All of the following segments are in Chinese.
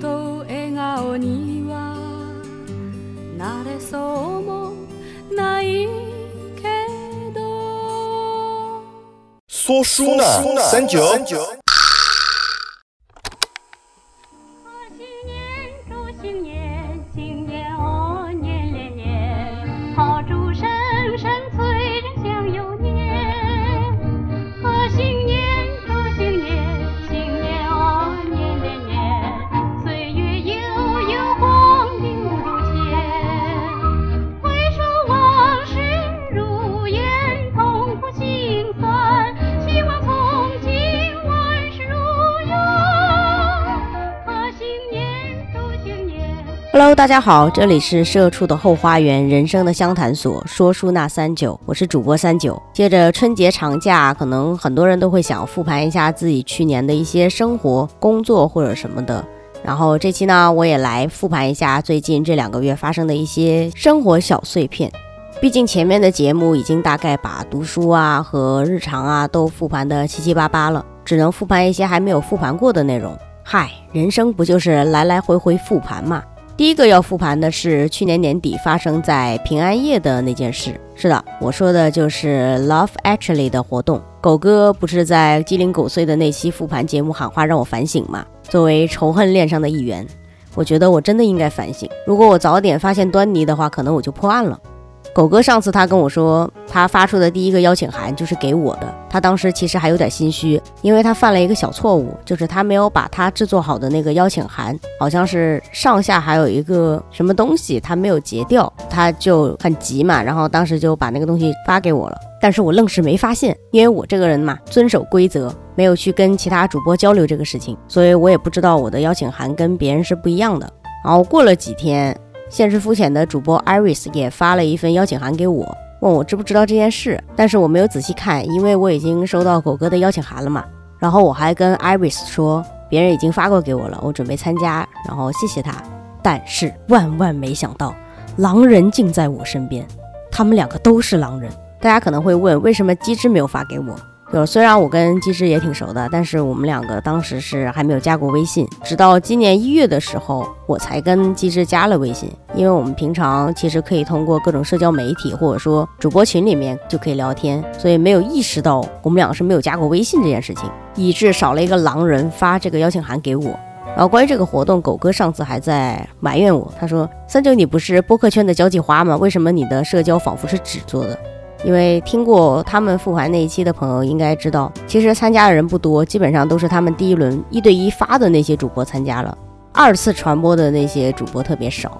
と笑顔にはなれそうもないけど。说书呢，三九。大家好，这里是社畜的后花园，人生的相谈所，说书那三九，我是主播三九。接着春节长假，可能很多人都会想复盘一下自己去年的一些生活、工作或者什么的。然后这期呢，我也来复盘一下最近这两个月发生的一些生活小碎片。毕竟前面的节目已经大概把读书啊和日常啊都复盘的七七八八了，只能复盘一些还没有复盘过的内容。嗨，人生不就是来来回回复盘嘛？第一个要复盘的是去年年底发生在平安夜的那件事。是的，我说的就是《Love Actually》的活动。狗哥不是在鸡零狗碎的那期复盘节目喊话让我反省吗？作为仇恨链上的一员，我觉得我真的应该反省。如果我早点发现端倪的话，可能我就破案了。狗哥上次他跟我说，他发出的第一个邀请函就是给我的。他当时其实还有点心虚，因为他犯了一个小错误，就是他没有把他制作好的那个邀请函，好像是上下还有一个什么东西，他没有截掉，他就很急嘛，然后当时就把那个东西发给我了。但是我愣是没发现，因为我这个人嘛，遵守规则，没有去跟其他主播交流这个事情，所以我也不知道我的邀请函跟别人是不一样的。然后过了几天，现实肤浅的主播 Iris 也发了一份邀请函给我，问我知不知道这件事，但是我没有仔细看，因为我已经收到狗哥的邀请函了嘛。然后我还跟 Iris 说，别人已经发过给我了，我准备参加，然后谢谢他。但是万万没想到，狼人竟在我身边，他们两个都是狼人。大家可能会问，为什么机智没有发给我？就虽然我跟机智也挺熟的，但是我们两个当时是还没有加过微信，直到今年一月的时候，我才跟机智加了微信。因为我们平常其实可以通过各种社交媒体或者说主播群里面就可以聊天，所以没有意识到我们两个是没有加过微信这件事情，以致少了一个狼人发这个邀请函给我。然后关于这个活动，狗哥上次还在埋怨我，他说：“三九，你不是播客圈的交际花吗？为什么你的社交仿佛是纸做的？”因为听过他们复盘那一期的朋友应该知道，其实参加的人不多，基本上都是他们第一轮一对一发的那些主播参加了，二次传播的那些主播特别少，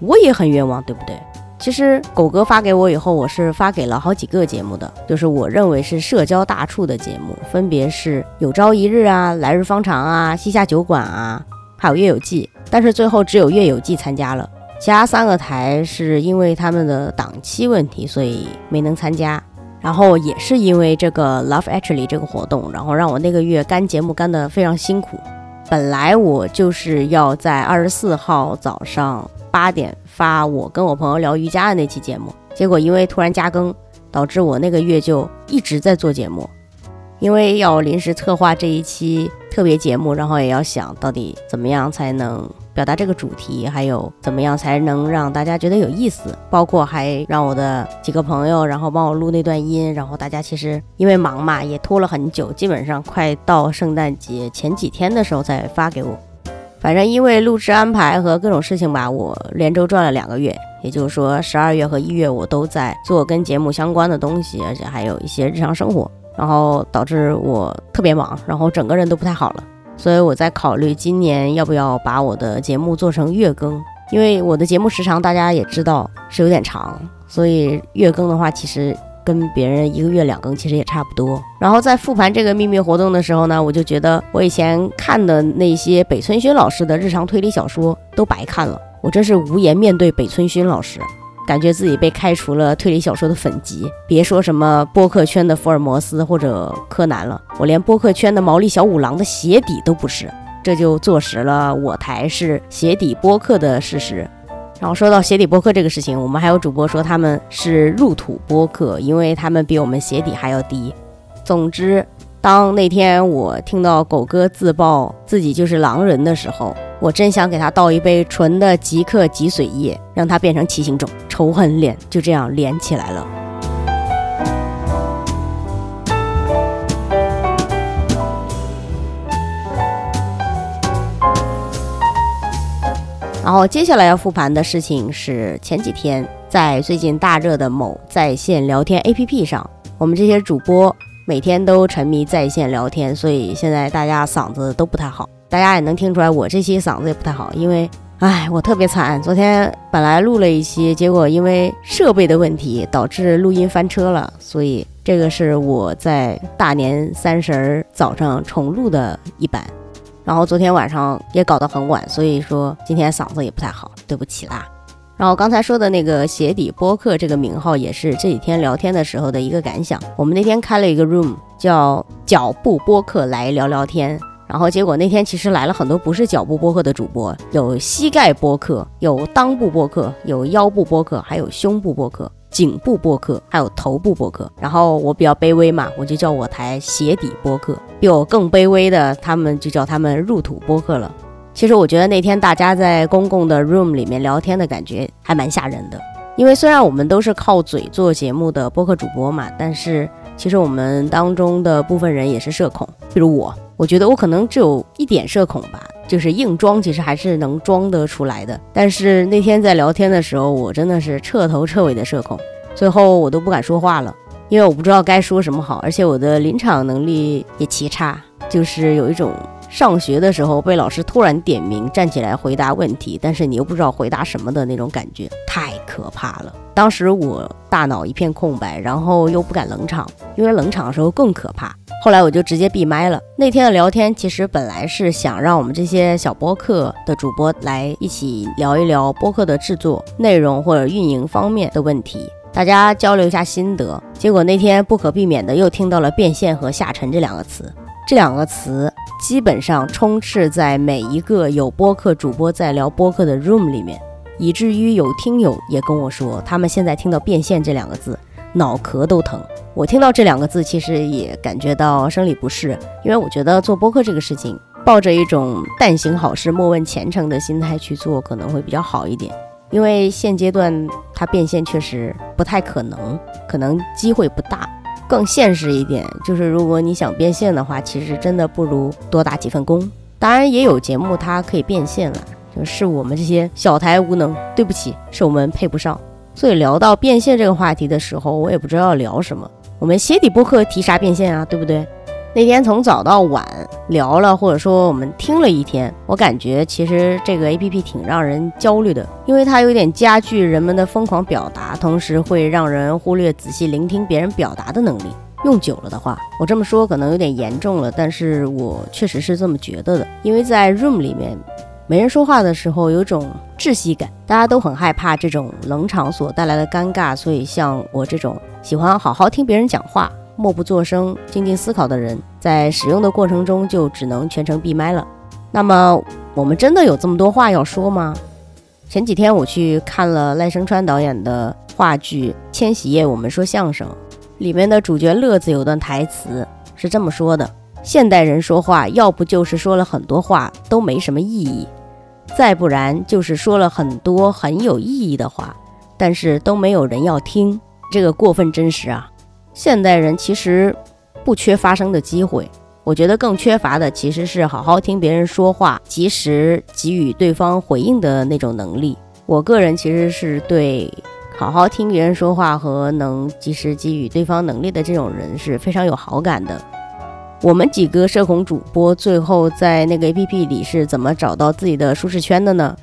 我也很冤枉，对不对？其实狗哥发给我以后，我是发给了好几个节目的，就是我认为是社交大处的节目，分别是有朝一日啊、来日方长啊、西夏酒馆啊，还有月有记，但是最后只有月有记参加了。其他三个台是因为他们的档期问题，所以没能参加。然后也是因为这个 Love Actually 这个活动，然后让我那个月干节目干得非常辛苦。本来我就是要在二十四号早上八点发我跟我朋友聊瑜伽的那期节目，结果因为突然加更，导致我那个月就一直在做节目。因为要临时策划这一期特别节目，然后也要想到底怎么样才能表达这个主题，还有怎么样才能让大家觉得有意思，包括还让我的几个朋友，然后帮我录那段音，然后大家其实因为忙嘛，也拖了很久，基本上快到圣诞节前几天的时候才发给我。反正因为录制安排和各种事情吧，我连轴转了两个月，也就是说十二月和一月我都在做跟节目相关的东西，而且还有一些日常生活。然后导致我特别忙，然后整个人都不太好了，所以我在考虑今年要不要把我的节目做成月更，因为我的节目时长大家也知道是有点长，所以月更的话其实跟别人一个月两更其实也差不多。然后在复盘这个秘密活动的时候呢，我就觉得我以前看的那些北村薰老师的日常推理小说都白看了，我真是无颜面对北村薰老师。感觉自己被开除了推理小说的粉籍，别说什么播客圈的福尔摩斯或者柯南了，我连播客圈的毛利小五郎的鞋底都不是，这就坐实了我台是鞋底播客的事实。然后说到鞋底播客这个事情，我们还有主播说他们是入土播客，因为他们比我们鞋底还要低。总之，当那天我听到狗哥自曝自己就是狼人的时候，我真想给他倒一杯纯的极客脊髓液，让他变成七星种，仇恨脸就这样连起来了。然后接下来要复盘的事情是前几天在最近大热的某在线聊天 APP 上，我们这些主播每天都沉迷在线聊天，所以现在大家嗓子都不太好。大家也能听出来，我这期嗓子也不太好，因为唉，我特别惨。昨天本来录了一期，结果因为设备的问题导致录音翻车了，所以这个是我在大年三十儿早上重录的一版。然后昨天晚上也搞得很晚，所以说今天嗓子也不太好，对不起啦。然后刚才说的那个鞋底播客这个名号，也是这几天聊天的时候的一个感想。我们那天开了一个 room，叫脚步播客来聊聊天。然后结果那天其实来了很多不是脚部播客的主播，有膝盖播客，有裆部播客，有腰部播客，还有胸部播客。颈部播客，还有头部播客，然后我比较卑微嘛，我就叫我台鞋底播客。比我更卑微的，他们就叫他们入土播客了。其实我觉得那天大家在公共的 room 里面聊天的感觉还蛮吓人的，因为虽然我们都是靠嘴做节目的播客主播嘛，但是其实我们当中的部分人也是社恐，比如我，我觉得我可能只有一点社恐吧。就是硬装，其实还是能装得出来的。但是那天在聊天的时候，我真的是彻头彻尾的社恐，最后我都不敢说话了，因为我不知道该说什么好，而且我的临场能力也极差，就是有一种上学的时候被老师突然点名站起来回答问题，但是你又不知道回答什么的那种感觉，太可怕了。当时我大脑一片空白，然后又不敢冷场，因为冷场的时候更可怕。后来我就直接闭麦了。那天的聊天其实本来是想让我们这些小播客的主播来一起聊一聊播客的制作、内容或者运营方面的问题，大家交流一下心得。结果那天不可避免的又听到了变现和下沉这两个词，这两个词基本上充斥在每一个有播客主播在聊播客的 room 里面，以至于有听友也跟我说，他们现在听到变现这两个字。脑壳都疼，我听到这两个字，其实也感觉到生理不适，因为我觉得做播客这个事情，抱着一种但行好事，莫问前程的心态去做，可能会比较好一点。因为现阶段它变现确实不太可能，可能机会不大。更现实一点，就是如果你想变现的话，其实真的不如多打几份工。当然也有节目它可以变现了，是我们这些小台无能，对不起，是我们配不上。所以聊到变现这个话题的时候，我也不知道要聊什么。我们鞋底播客提啥变现啊？对不对？那天从早到晚聊了，或者说我们听了一天，我感觉其实这个 A P P 挺让人焦虑的，因为它有点加剧人们的疯狂表达，同时会让人忽略仔细聆听别人表达的能力。用久了的话，我这么说可能有点严重了，但是我确实是这么觉得的，因为在 Room 里面。没人说话的时候，有种窒息感，大家都很害怕这种冷场所带来的尴尬，所以像我这种喜欢好好听别人讲话、默不作声、静静思考的人，在使用的过程中就只能全程闭麦了。那么，我们真的有这么多话要说吗？前几天我去看了赖声川导演的话剧《千禧夜我们说相声》，里面的主角乐子有段台词是这么说的。现代人说话，要不就是说了很多话都没什么意义，再不然就是说了很多很有意义的话，但是都没有人要听。这个过分真实啊！现代人其实不缺发声的机会，我觉得更缺乏的其实是好好听别人说话，及时给予对方回应的那种能力。我个人其实是对好好听别人说话和能及时给予对方能力的这种人是非常有好感的。我们几个社恐主播最后在那个 APP 里是怎么找到自己的舒适圈的呢？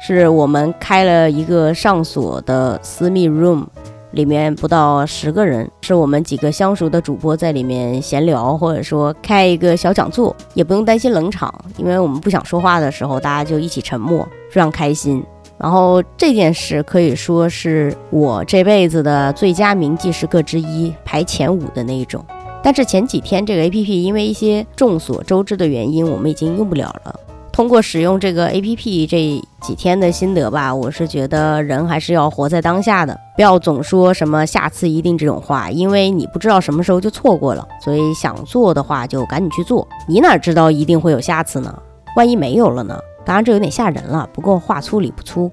是我们开了一个上锁的私密 room，里面不到十个人，是我们几个相熟的主播在里面闲聊，或者说开一个小讲座，也不用担心冷场，因为我们不想说话的时候，大家就一起沉默，非常开心。然后这件事可以说是我这辈子的最佳铭记时刻之一，排前五的那一种。但是前几天这个 A P P 因为一些众所周知的原因，我们已经用不了了。通过使用这个 A P P 这几天的心得吧，我是觉得人还是要活在当下的，不要总说什么下次一定这种话，因为你不知道什么时候就错过了。所以想做的话就赶紧去做，你哪知道一定会有下次呢？万一没有了呢？当然这有点吓人了，不过话粗理不粗。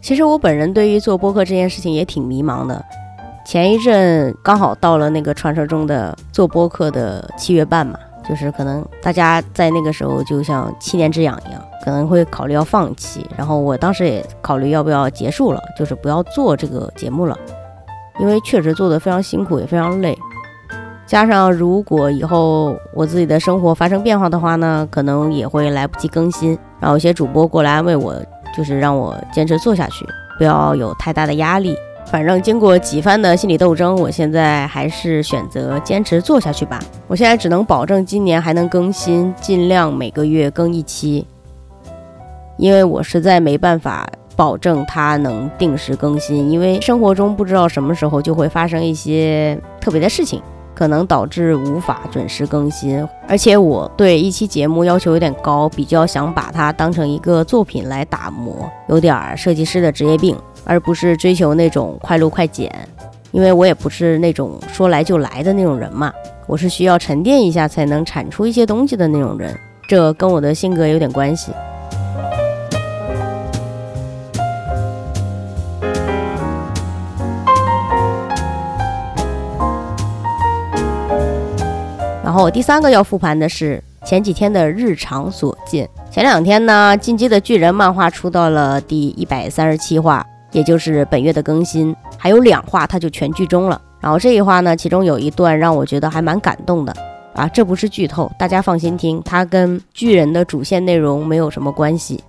其实我本人对于做播客这件事情也挺迷茫的。前一阵刚好到了那个传说中的做播客的七月半嘛。就是可能大家在那个时候就像七年之痒一样，可能会考虑要放弃。然后我当时也考虑要不要结束了，就是不要做这个节目了，因为确实做的非常辛苦，也非常累。加上如果以后我自己的生活发生变化的话呢，可能也会来不及更新。然后有些主播过来安慰我，就是让我坚持做下去，不要有太大的压力。反正经过几番的心理斗争，我现在还是选择坚持做下去吧。我现在只能保证今年还能更新，尽量每个月更一期，因为我实在没办法保证它能定时更新，因为生活中不知道什么时候就会发生一些特别的事情。可能导致无法准时更新，而且我对一期节目要求有点高，比较想把它当成一个作品来打磨，有点设计师的职业病，而不是追求那种快录快剪。因为我也不是那种说来就来的那种人嘛，我是需要沉淀一下才能产出一些东西的那种人，这跟我的性格有点关系。然后第三个要复盘的是前几天的日常所见。前两天呢，《进击的巨人》漫画出到了第一百三十七话，也就是本月的更新，还有两话它就全剧终了。然后这一话呢，其中有一段让我觉得还蛮感动的啊，这不是剧透，大家放心听，它跟巨人的主线内容没有什么关系。《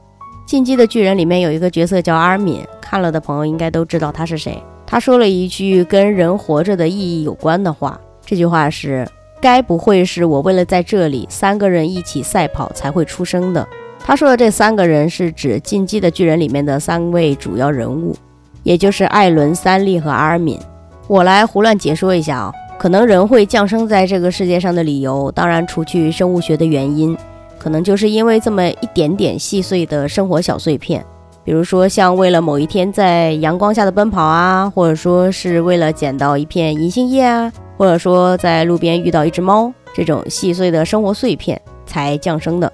进击的巨人》里面有一个角色叫阿尔敏，看了的朋友应该都知道他是谁。他说了一句跟人活着的意义有关的话，这句话是。该不会是我为了在这里三个人一起赛跑才会出生的？他说的这三个人是指《进击的巨人》里面的三位主要人物，也就是艾伦、三笠和阿尔敏。我来胡乱解说一下啊，可能人会降生在这个世界上的理由，当然除去生物学的原因，可能就是因为这么一点点细碎的生活小碎片，比如说像为了某一天在阳光下的奔跑啊，或者说是为了捡到一片银杏叶啊。或者说，在路边遇到一只猫，这种细碎的生活碎片才降生的，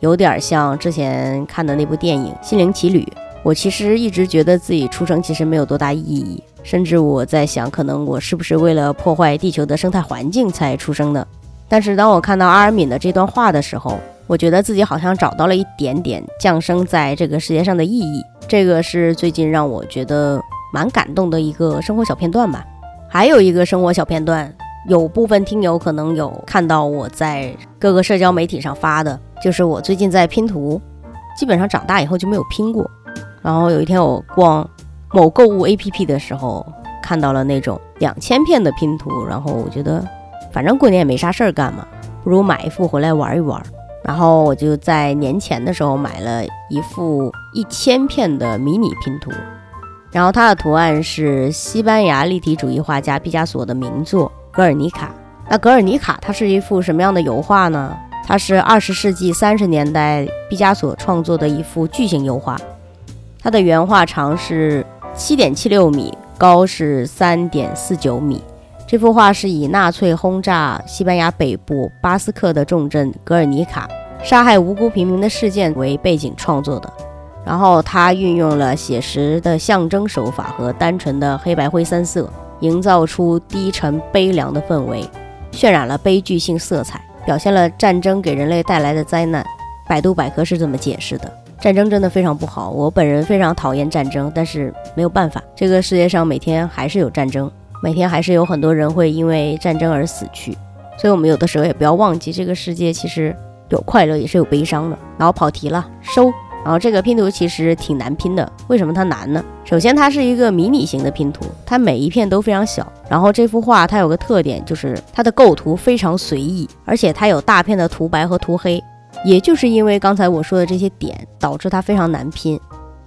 有点像之前看的那部电影《心灵奇旅》。我其实一直觉得自己出生其实没有多大意义，甚至我在想，可能我是不是为了破坏地球的生态环境才出生的。但是当我看到阿尔敏的这段话的时候，我觉得自己好像找到了一点点降生在这个世界上的意义。这个是最近让我觉得蛮感动的一个生活小片段吧。还有一个生活小片段，有部分听友可能有看到我在各个社交媒体上发的，就是我最近在拼图，基本上长大以后就没有拼过。然后有一天我逛某购物 APP 的时候，看到了那种两千片的拼图，然后我觉得反正过年也没啥事儿干嘛，不如买一副回来玩一玩。然后我就在年前的时候买了一副一千片的迷你拼图。然后它的图案是西班牙立体主义画家毕加索的名作《格尔尼卡》。那《格尔尼卡》它是一幅什么样的油画呢？它是二十世纪三十年代毕加索创作的一幅巨型油画。它的原画长是七点七六米，高是三点四九米。这幅画是以纳粹轰炸西班牙北部巴斯克的重镇格尔尼卡，杀害无辜平民的事件为背景创作的。然后他运用了写实的象征手法和单纯的黑白灰三色，营造出低沉悲凉的氛围，渲染了悲剧性色彩，表现了战争给人类带来的灾难。百度百科是这么解释的：战争真的非常不好，我本人非常讨厌战争，但是没有办法，这个世界上每天还是有战争，每天还是有很多人会因为战争而死去，所以我们有的时候也不要忘记，这个世界其实有快乐，也是有悲伤的。然后跑题了，收。然后这个拼图其实挺难拼的，为什么它难呢？首先它是一个迷你型的拼图，它每一片都非常小。然后这幅画它有个特点，就是它的构图非常随意，而且它有大片的涂白和涂黑。也就是因为刚才我说的这些点，导致它非常难拼。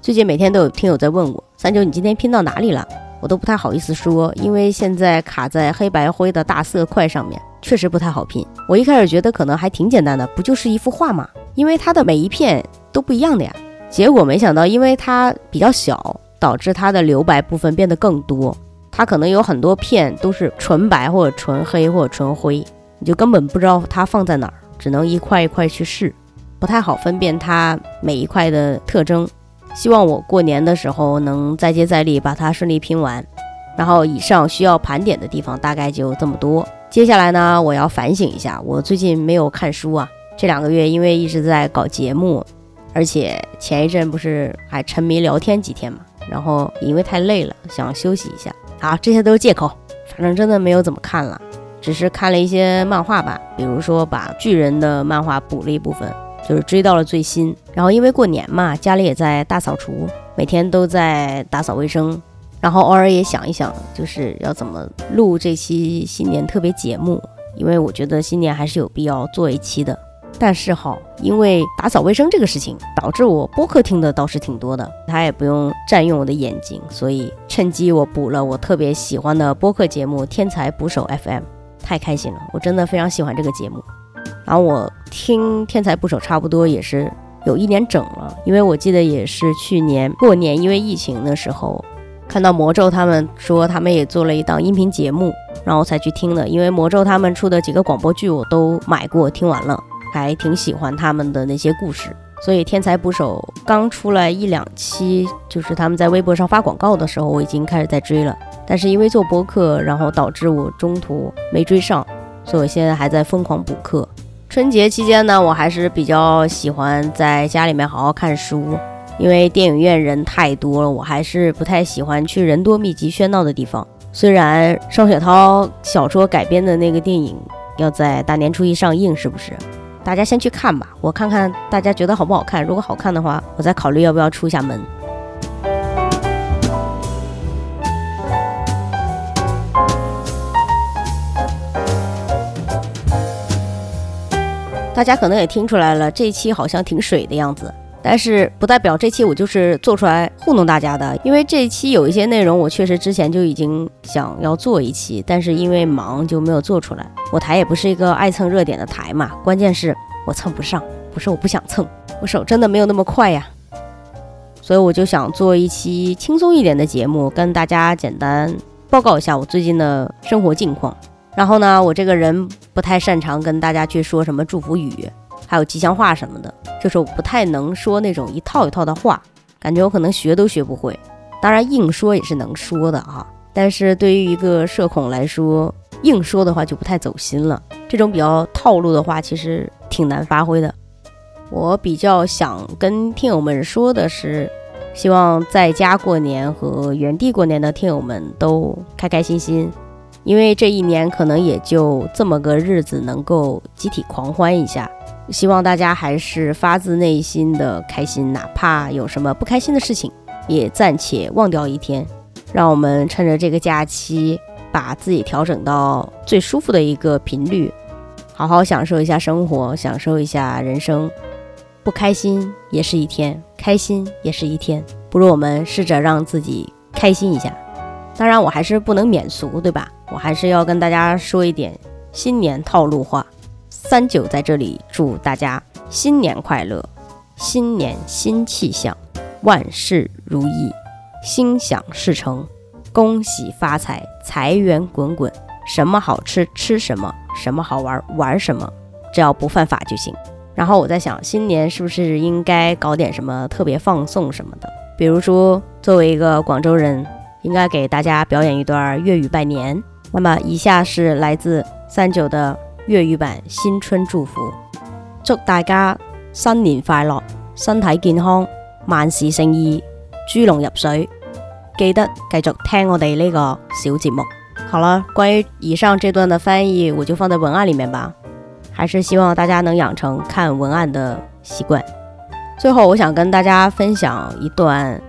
最近每天都有听友在问我，三九你今天拼到哪里了？我都不太好意思说，因为现在卡在黑白灰的大色块上面，确实不太好拼。我一开始觉得可能还挺简单的，不就是一幅画吗？因为它的每一片都不一样的呀。结果没想到，因为它比较小，导致它的留白部分变得更多。它可能有很多片都是纯白或者纯黑或者纯灰，你就根本不知道它放在哪儿，只能一块一块去试，不太好分辨它每一块的特征。希望我过年的时候能再接再厉，把它顺利拼完。然后以上需要盘点的地方大概就这么多。接下来呢，我要反省一下，我最近没有看书啊。这两个月因为一直在搞节目，而且前一阵不是还沉迷聊天几天嘛，然后因为太累了，想休息一下。好，这些都是借口，反正真的没有怎么看了，只是看了一些漫画吧，比如说把巨人的漫画补了一部分。就是追到了最新，然后因为过年嘛，家里也在大扫除，每天都在打扫卫生，然后偶尔也想一想，就是要怎么录这期新年特别节目，因为我觉得新年还是有必要做一期的。但是哈，因为打扫卫生这个事情，导致我播客听的倒是挺多的，它也不用占用我的眼睛，所以趁机我补了我特别喜欢的播客节目《天才捕手 FM》，太开心了，我真的非常喜欢这个节目。然后我听《天才捕手》差不多也是有一年整了，因为我记得也是去年过年，因为疫情的时候，看到魔咒他们说他们也做了一档音频节目，然后才去听的。因为魔咒他们出的几个广播剧我都买过听完了，还挺喜欢他们的那些故事。所以《天才捕手》刚出来一两期，就是他们在微博上发广告的时候，我已经开始在追了。但是因为做播客，然后导致我中途没追上，所以我现在还在疯狂补课。春节期间呢，我还是比较喜欢在家里面好好看书，因为电影院人太多了，我还是不太喜欢去人多密集喧闹的地方。虽然双雪涛小说改编的那个电影要在大年初一上映，是不是？大家先去看吧，我看看大家觉得好不好看。如果好看的话，我再考虑要不要出一下门。大家可能也听出来了，这一期好像挺水的样子，但是不代表这期我就是做出来糊弄大家的。因为这期有一些内容，我确实之前就已经想要做一期，但是因为忙就没有做出来。我台也不是一个爱蹭热点的台嘛，关键是我蹭不上，不是我不想蹭，我手真的没有那么快呀。所以我就想做一期轻松一点的节目，跟大家简单报告一下我最近的生活近况。然后呢，我这个人不太擅长跟大家去说什么祝福语，还有吉祥话什么的，就是我不太能说那种一套一套的话，感觉我可能学都学不会。当然硬说也是能说的啊，但是对于一个社恐来说，硬说的话就不太走心了。这种比较套路的话，其实挺难发挥的。我比较想跟听友们说的是，希望在家过年和原地过年的听友们都开开心心。因为这一年可能也就这么个日子，能够集体狂欢一下。希望大家还是发自内心的开心，哪怕有什么不开心的事情，也暂且忘掉一天。让我们趁着这个假期，把自己调整到最舒服的一个频率，好好享受一下生活，享受一下人生。不开心也是一天，开心也是一天。不如我们试着让自己开心一下。当然，我还是不能免俗，对吧？我还是要跟大家说一点新年套路话。三九在这里祝大家新年快乐，新年新气象，万事如意，心想事成，恭喜发财，财源滚滚。什么好吃吃什么，什么好玩玩什么，只要不犯法就行。然后我在想，新年是不是应该搞点什么特别放送什么的？比如说，作为一个广州人。应该给大家表演一段粤语拜年。那么，以下是来自三九的粤语版新春祝福：祝大家新年快乐，身体健康，万事胜意，猪笼入水。记得继续听我哋呢个小节目。好了，关于以上这段的翻译，我就放在文案里面吧。还是希望大家能养成看文案的习惯。最后，我想跟大家分享一段。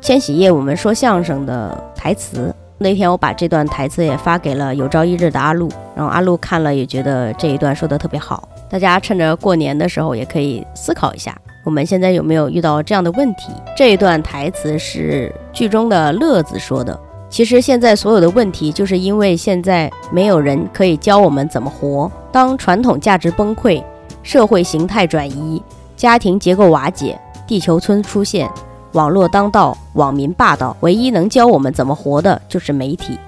千禧夜，我们说相声的台词。那天我把这段台词也发给了有朝一日的阿路，然后阿路看了也觉得这一段说的特别好。大家趁着过年的时候也可以思考一下，我们现在有没有遇到这样的问题？这一段台词是剧中的乐子说的。其实现在所有的问题，就是因为现在没有人可以教我们怎么活。当传统价值崩溃，社会形态转移。家庭结构瓦解，地球村出现，网络当道，网民霸道，唯一能教我们怎么活的就是媒体。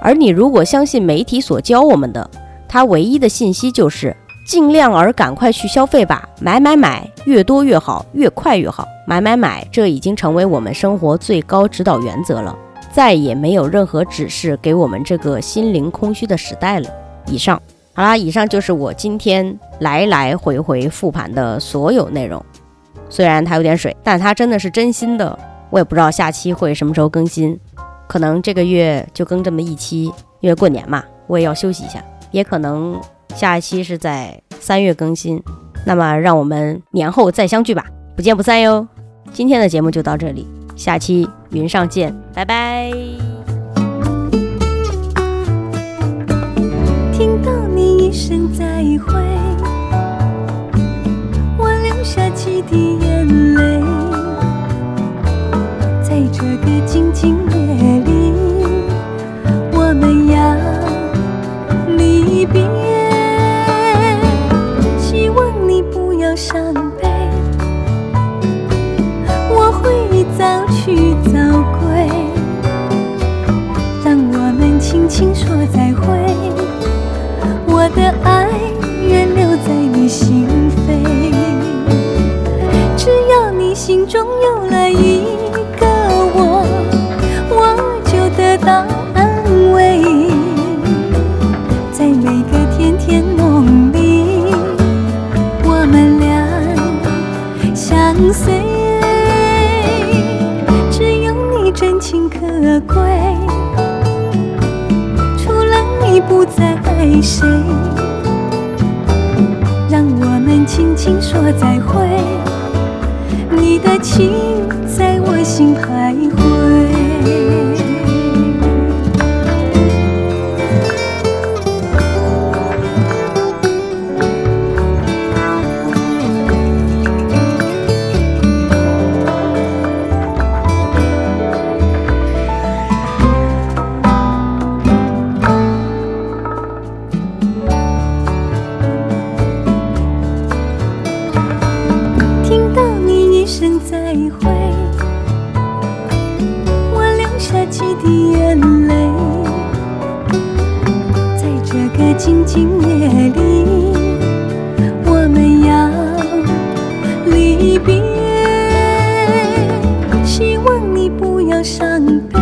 而你如果相信媒体所教我们的，它唯一的信息就是尽量而赶快去消费吧，买买买，越多越好，越快越好，买买买，这已经成为我们生活最高指导原则了，再也没有任何指示给我们这个心灵空虚的时代了。以上，好啦，以上就是我今天来来回回复盘的所有内容。虽然它有点水，但它真的是真心的。我也不知道下期会什么时候更新。可能这个月就更这么一期，因为过年嘛，我也要休息一下。也可能下一期是在三月更新，那么让我们年后再相聚吧，不见不散哟。今天的节目就到这里，下期云上见，拜拜。听到你一声再会，我留下几滴可贵。除了你不再爱谁，让我们轻轻说再会。你的情在我心徘徊。静静夜里，我们要离别。希望你不要伤悲，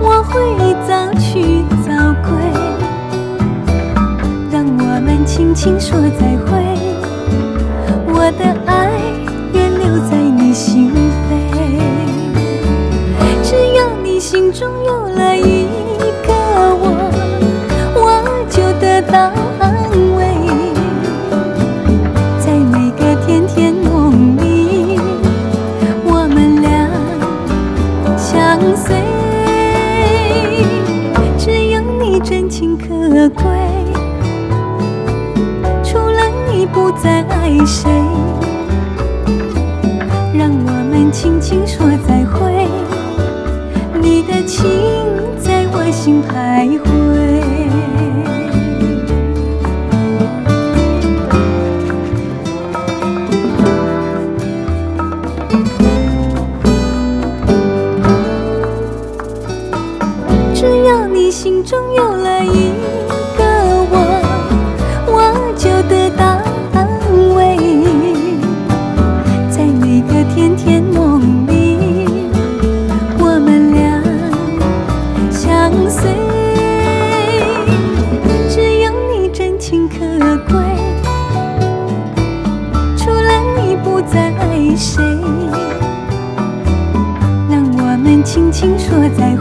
我会早去早归，让我们轻轻说再会。醉，只有你真情可贵。除了你不再爱谁，让我们轻轻说再会。你的情在我心徘徊。相随，只有你真情可贵。除了你不再爱谁，让我们轻轻说再